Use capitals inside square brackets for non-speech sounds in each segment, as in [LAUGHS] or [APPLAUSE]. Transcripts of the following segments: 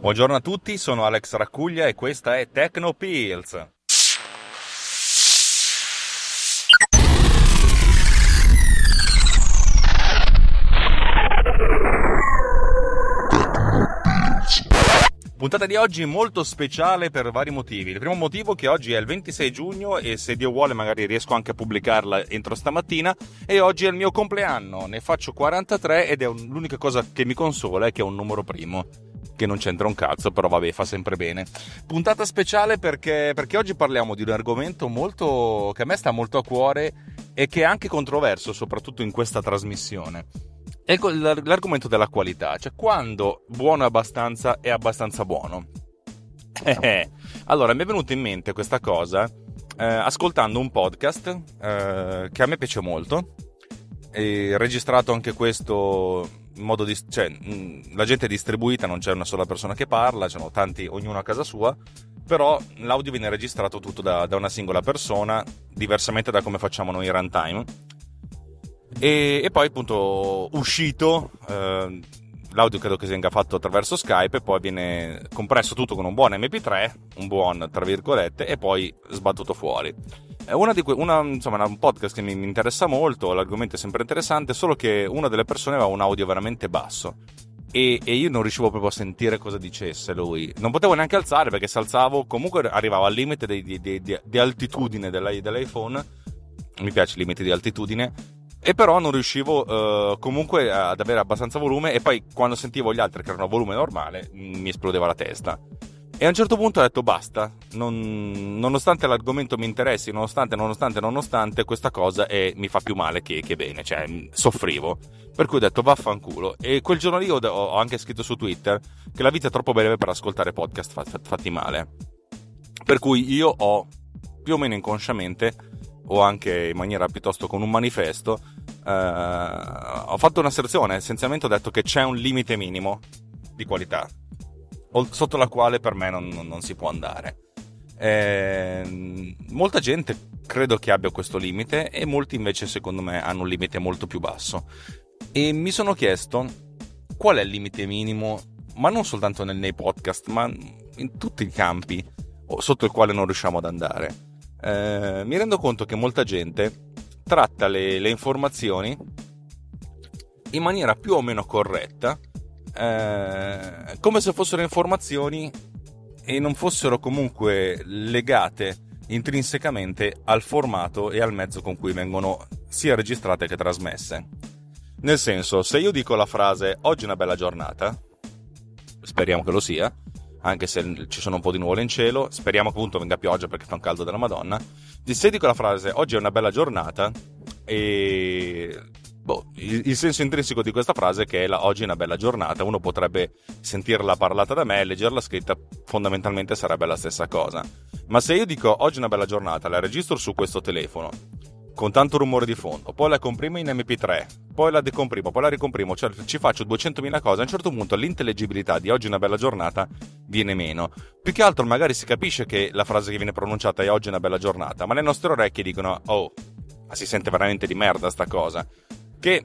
Buongiorno a tutti, sono Alex Raccuglia e questa è Techno Pills. Puntata di oggi molto speciale per vari motivi. Il primo motivo è che oggi è il 26 giugno e se Dio vuole magari riesco anche a pubblicarla entro stamattina e oggi è il mio compleanno, ne faccio 43 ed è un, l'unica cosa che mi consola è che è un numero primo che non c'entra un cazzo, però vabbè, fa sempre bene. Puntata speciale perché, perché oggi parliamo di un argomento molto che a me sta molto a cuore e che è anche controverso, soprattutto in questa trasmissione è l'argomento della qualità, cioè quando buono è abbastanza è abbastanza buono. Eh, [LAUGHS] allora, mi è venuta in mente questa cosa eh, ascoltando un podcast eh, che a me piace molto, registrato anche questo modo di... cioè mh, la gente è distribuita, non c'è una sola persona che parla, sono tanti, ognuno a casa sua, però l'audio viene registrato tutto da, da una singola persona, diversamente da come facciamo noi in runtime e, e poi appunto uscito, eh, l'audio credo che venga fatto attraverso Skype e poi viene compresso tutto con un buon MP3, un buon tra virgolette, e poi sbattuto fuori. Una di que- una, insomma, un podcast che mi, interessa molto, l'argomento è sempre interessante, solo che una delle persone aveva un audio veramente basso. E, e, io non riuscivo proprio a sentire cosa dicesse lui. Non potevo neanche alzare perché se alzavo comunque arrivavo al limite di, di, di, di altitudine dell'iPhone. Mi piace il limite di altitudine e però non riuscivo uh, comunque ad avere abbastanza volume e poi quando sentivo gli altri che erano a volume normale mi esplodeva la testa. E a un certo punto ho detto basta, non, nonostante l'argomento mi interessi, nonostante, nonostante, nonostante, questa cosa è, mi fa più male che, che, bene, cioè soffrivo. Per cui ho detto vaffanculo. E quel giorno lì ho, ho anche scritto su Twitter che la vita è troppo breve per ascoltare podcast fatti male. Per cui io ho più o meno inconsciamente o anche in maniera piuttosto con un manifesto, eh, ho fatto un'asserzione, essenzialmente ho detto che c'è un limite minimo di qualità, sotto la quale per me non, non si può andare. Eh, molta gente credo che abbia questo limite e molti invece secondo me hanno un limite molto più basso. E mi sono chiesto qual è il limite minimo, ma non soltanto nei podcast, ma in tutti i campi sotto il quale non riusciamo ad andare eh, mi rendo conto che molta gente tratta le, le, informazioni in maniera più o meno corretta, eh, come se fossero informazioni e non fossero comunque legate intrinsecamente al formato e al mezzo con cui vengono sia registrate che trasmesse. Nel senso, se io dico la frase oggi è una bella giornata, speriamo che lo sia, anche se ci sono un po' di nuvole in cielo. Speriamo appunto venga pioggia perché fa un caldo della Madonna. Se dico la frase oggi è una bella giornata e boh, il, il, senso intrinseco di questa frase è che la, oggi è una bella giornata. Uno potrebbe sentirla parlata da me e leggerla scritta, fondamentalmente sarebbe la stessa cosa. Ma se io dico oggi è una bella giornata, la registro su questo telefono con tanto rumore di fondo, poi la comprimo in MP3, poi la decomprimo, poi la ricomprimo, cioè ci faccio 200.000 cose, a un certo punto l'intellegibilità di oggi è una bella giornata viene meno. Più che altro magari si capisce che la frase che viene pronunciata è oggi è una bella giornata, ma le nostre orecchie dicono oh, ma si sente veramente di merda sta cosa. Che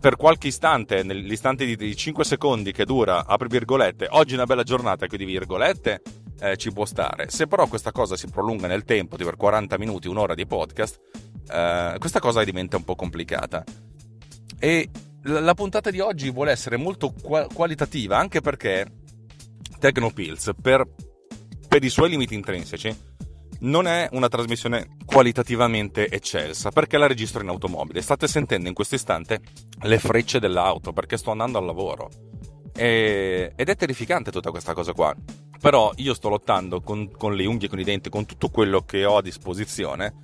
per qualche istante, nell'istante di 5 secondi che dura, apri virgolette, oggi è una bella giornata, chiudi virgolette, eh, ci può stare. Se però questa cosa si prolunga nel tempo, di per 40 minuti, un'ora di podcast, eh, questa cosa diventa un po' complicata. E la puntata di oggi vuole essere molto qualitativa, anche perché Tecnopills, per, per i suoi limiti intrinseci, non è una trasmissione qualitativamente eccelsa perché la registro in automobile. State sentendo in questo istante le frecce dell'auto perché sto andando al lavoro. E, ed è terrificante tutta questa cosa qua. Però io sto lottando con, con le unghie, con i denti, con tutto quello che ho a disposizione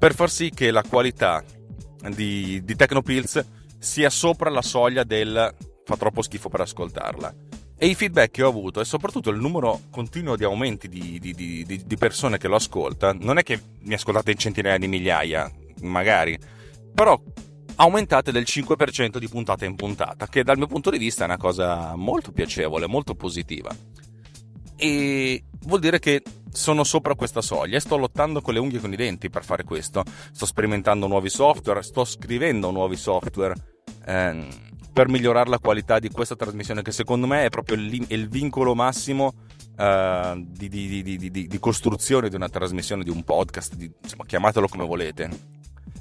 per far sì che la qualità di, di Tecnopills sia sopra la soglia del fa troppo schifo per ascoltarla. E i feedback che ho avuto e soprattutto il numero continuo di aumenti di, di, di, di persone che lo ascolta, non è che mi ascoltate in centinaia di migliaia, magari, però aumentate del 5% di puntata in puntata, che dal mio punto di vista è una cosa molto piacevole, molto positiva. E vuol dire che sono sopra questa soglia e sto lottando con le unghie e con i denti per fare questo. Sto sperimentando nuovi software, sto scrivendo nuovi software. Ehm, per migliorare la qualità di questa trasmissione che secondo me è proprio il, il vincolo massimo uh, di, di, di, di, costruzione di una trasmissione, di un podcast, insomma, chiamatelo come volete.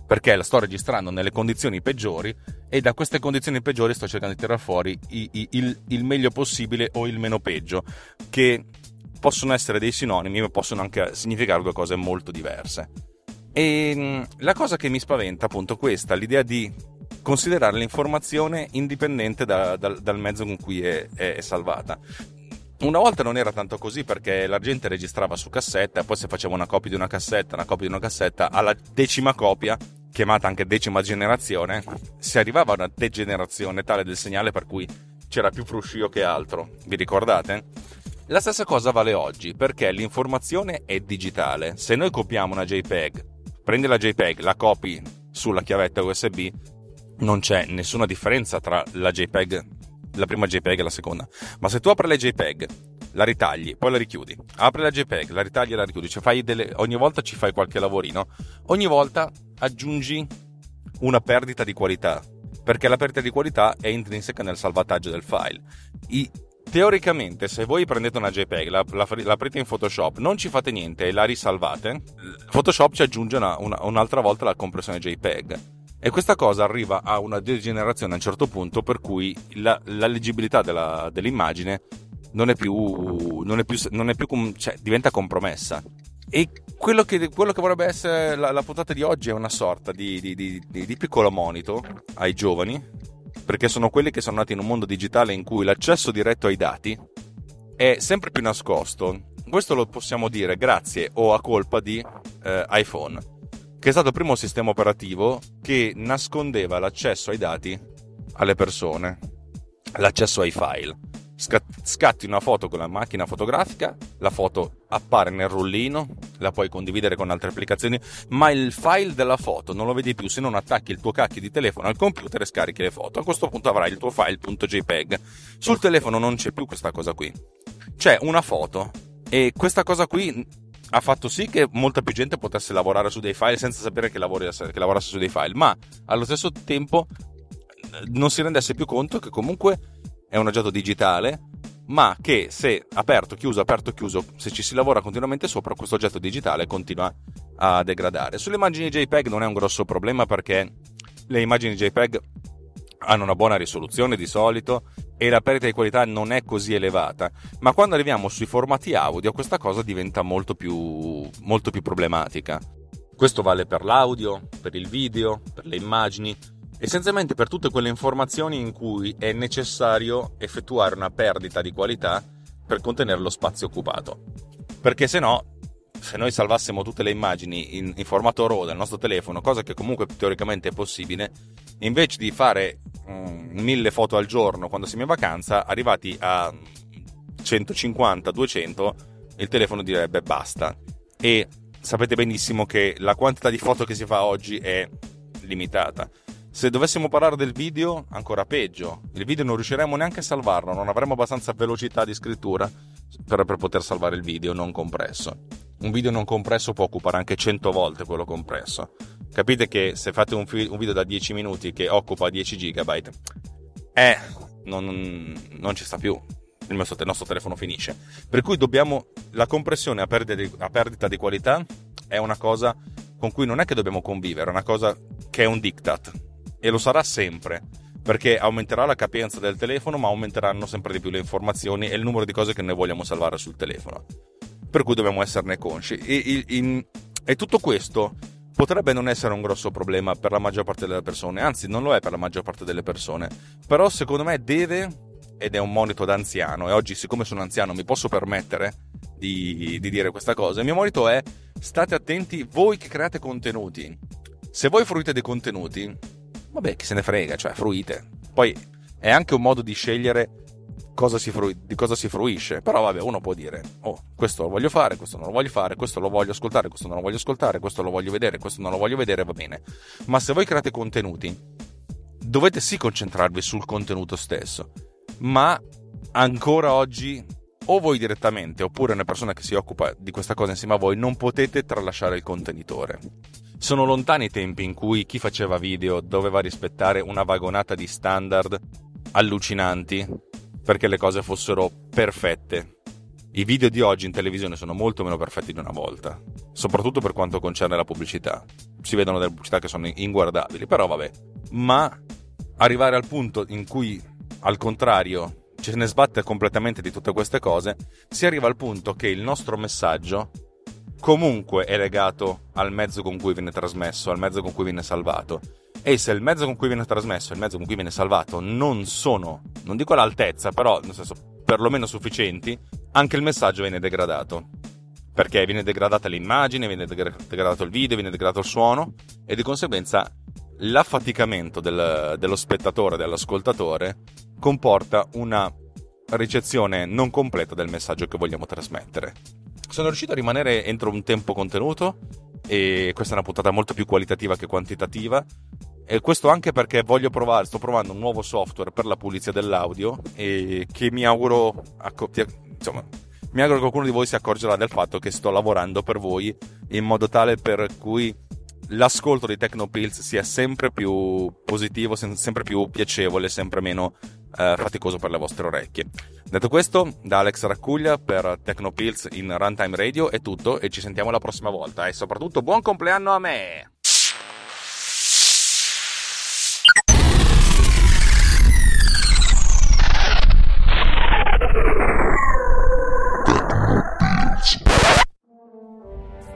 Perché la sto registrando nelle condizioni peggiori e da queste condizioni peggiori sto cercando di tirare fuori i, i, il, il meglio possibile o il meno peggio, che possono essere dei sinonimi ma possono anche significare due cose molto diverse. E mm, la cosa che mi spaventa appunto questa, l'idea di considerare l'informazione indipendente da, da, dal mezzo con cui è, è, salvata. Una volta non era tanto così perché la gente registrava su cassetta poi se faceva una copia di una cassetta, una copia di una cassetta, alla decima copia, chiamata anche decima generazione, si arrivava a una degenerazione tale del segnale per cui c'era più fruscio che altro. Vi ricordate? La stessa cosa vale oggi perché l'informazione è digitale. Se noi copiamo una JPEG, prendi la JPEG, la copi sulla chiavetta USB, non c'è nessuna differenza tra la JPEG, la prima JPEG e la seconda. Ma se tu apri la JPEG, la ritagli, poi la richiudi, apri la JPEG, la ritagli e la richiudi, cioè delle, ogni volta ci fai qualche lavorino, ogni volta aggiungi una perdita di qualità, perché la perdita di qualità è intrinseca nel salvataggio del file. I, teoricamente, se voi prendete una JPEG, la, la, la, aprite in Photoshop, non ci fate niente e la risalvate, Photoshop ci aggiunge una, una, un'altra volta la compressione JPEG e questa cosa arriva a una degenerazione a un certo punto per cui la, la leggibilità della, dell'immagine non è più, non è più, non è più cioè, diventa compromessa. E quello che, quello che vorrebbe essere la, la, puntata di oggi è una sorta di, di, di, di, piccolo monito ai giovani, perché sono quelli che sono nati in un mondo digitale in cui l'accesso diretto ai dati è sempre più nascosto. Questo lo possiamo dire grazie o a colpa di eh, iPhone che è stato il primo sistema operativo che nascondeva l'accesso ai dati alle persone, l'accesso ai file. Scatti una foto con la macchina fotografica, la foto appare nel rullino, la puoi condividere con altre applicazioni, ma il file della foto non lo vedi più se non attacchi il tuo cacchio di telefono al computer e scarichi le foto. A questo punto avrai il tuo file.jpg. Sul telefono non c'è più questa cosa qui. C'è una foto e questa cosa qui ha fatto sì che molta più gente potesse lavorare su dei file senza sapere che, lavori, che lavorasse su dei file, ma allo stesso tempo non si rendesse più conto che comunque è un oggetto digitale, ma che se aperto, chiuso, aperto, chiuso, se ci si lavora continuamente sopra, questo oggetto digitale continua a degradare. Sulle immagini JPEG non è un grosso problema perché le immagini JPEG hanno una buona risoluzione di solito e la perdita di qualità non è così elevata, ma quando arriviamo sui formati audio questa cosa diventa molto più, molto più problematica. Questo vale per l'audio, per il video, per le immagini, essenzialmente per tutte quelle informazioni in cui è necessario effettuare una perdita di qualità per contenere lo spazio occupato. Perché se no, se noi salvassimo tutte le immagini in, in formato RAW dal nostro telefono, cosa che comunque teoricamente è possibile, invece di fare um, mille foto al giorno quando siamo in vacanza, arrivati a 150, 200, il telefono direbbe basta. E sapete benissimo che la quantità di foto che si fa oggi è limitata. Se dovessimo parlare del video, ancora peggio. Il video non riusciremo neanche a salvarlo, non avremo abbastanza velocità di scrittura per, per poter salvare il video non compresso. Un video non compresso può occupare anche 100 volte quello compresso. Capite che se fate un, fi- un video da 10 minuti che occupa 10 GB, eh, non, non ci sta più. Il nostro, il nostro, telefono finisce. Per cui dobbiamo. La compressione a perdita, di, a perdita di qualità è una cosa con cui non è che dobbiamo convivere, è una cosa che è un diktat. E lo sarà sempre perché aumenterà la capienza del telefono, ma aumenteranno sempre di più le informazioni e il numero di cose che noi vogliamo salvare sul telefono. Per cui dobbiamo esserne consci. E, in, e tutto questo potrebbe non essere un grosso problema per la maggior parte delle persone, anzi non lo è per la maggior parte delle persone, però secondo me deve, ed è un monito da anziano, e oggi siccome sono anziano mi posso permettere di, di dire questa cosa, il mio monito è state attenti voi che create contenuti, se voi fruite dei contenuti, vabbè chi se ne frega, cioè fruite, poi è anche un modo di scegliere cosa frui- di cosa si fruisce. Però vabbè, uno può dire, oh, questo lo voglio fare, questo non lo voglio fare, questo lo voglio ascoltare, questo non lo voglio ascoltare, questo lo voglio vedere, questo non lo voglio vedere, va bene. Ma se voi create contenuti, dovete sì concentrarvi sul contenuto stesso. Ma ancora oggi, o voi direttamente, oppure una persona che si occupa di questa cosa insieme a voi, non potete tralasciare il contenitore. Sono lontani i tempi in cui chi faceva video doveva rispettare una vagonata di standard allucinanti perché le cose fossero perfette. I video di oggi in televisione sono molto meno perfetti di una volta, soprattutto per quanto concerne la pubblicità. Si vedono delle pubblicità che sono inguardabili, però vabbè. Ma arrivare al punto in cui, al contrario, ce ne sbatte completamente di tutte queste cose, si arriva al punto che il nostro messaggio comunque è legato al mezzo con cui viene trasmesso, al mezzo con cui viene salvato. E se il mezzo con cui viene trasmesso e il mezzo con cui viene salvato non sono, non dico all'altezza, però nel senso perlomeno sufficienti, anche il messaggio viene degradato. Perché viene degradata l'immagine, viene degradato il video, viene degradato il suono e di conseguenza l'affaticamento del, dello spettatore, dell'ascoltatore, comporta una ricezione non completa del messaggio che vogliamo trasmettere. Sono riuscito a rimanere entro un tempo contenuto e questa è una puntata molto più qualitativa che quantitativa e questo anche perché voglio provare, sto provando un nuovo software per la pulizia dell'audio e che mi auguro, insomma, mi auguro che qualcuno di voi si accorgerà del fatto che sto lavorando per voi in modo tale per cui l'ascolto dei Tecnopills sia sempre più positivo, sempre più piacevole, sempre meno eh, faticoso per le vostre orecchie. Detto questo, da Alex Raccuglia per Tecnopills in Runtime Radio è tutto e ci sentiamo la prossima volta e soprattutto buon compleanno a me!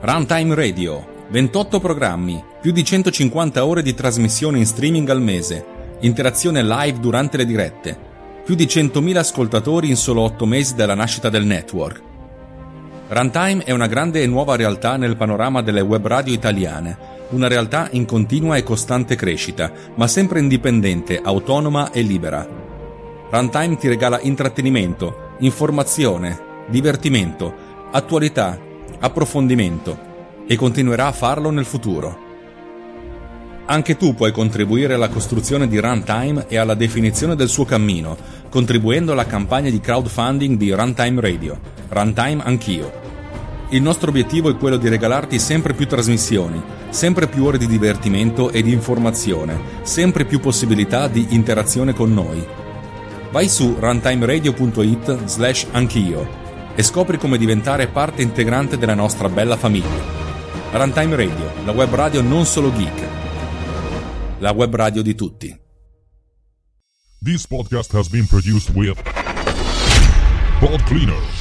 Runtime Radio. 28 programmi, più di 150 ore di trasmissione in streaming al mese, interazione live durante le dirette, più di 100.000 ascoltatori in solo 8 mesi dalla nascita del network. Runtime è una grande e nuova realtà nel panorama delle web radio italiane, una realtà in continua e costante crescita, ma sempre indipendente, autonoma e libera. Runtime ti regala intrattenimento, informazione, divertimento, attualità, approfondimento e continuerà a farlo nel futuro. Anche tu puoi contribuire alla costruzione di Runtime e alla definizione del suo cammino, contribuendo alla campagna di crowdfunding di Runtime Radio. Runtime Anch'io. Il nostro obiettivo è quello di regalarti sempre più trasmissioni, sempre più ore di divertimento e di informazione, sempre più possibilità di interazione con noi. Vai su runtimeradio.it slash anch'io e scopri come diventare parte integrante della nostra bella famiglia. Runtime Radio, la web radio non solo geek, la web radio di tutti. This podcast has been produced with Pod Cleaner.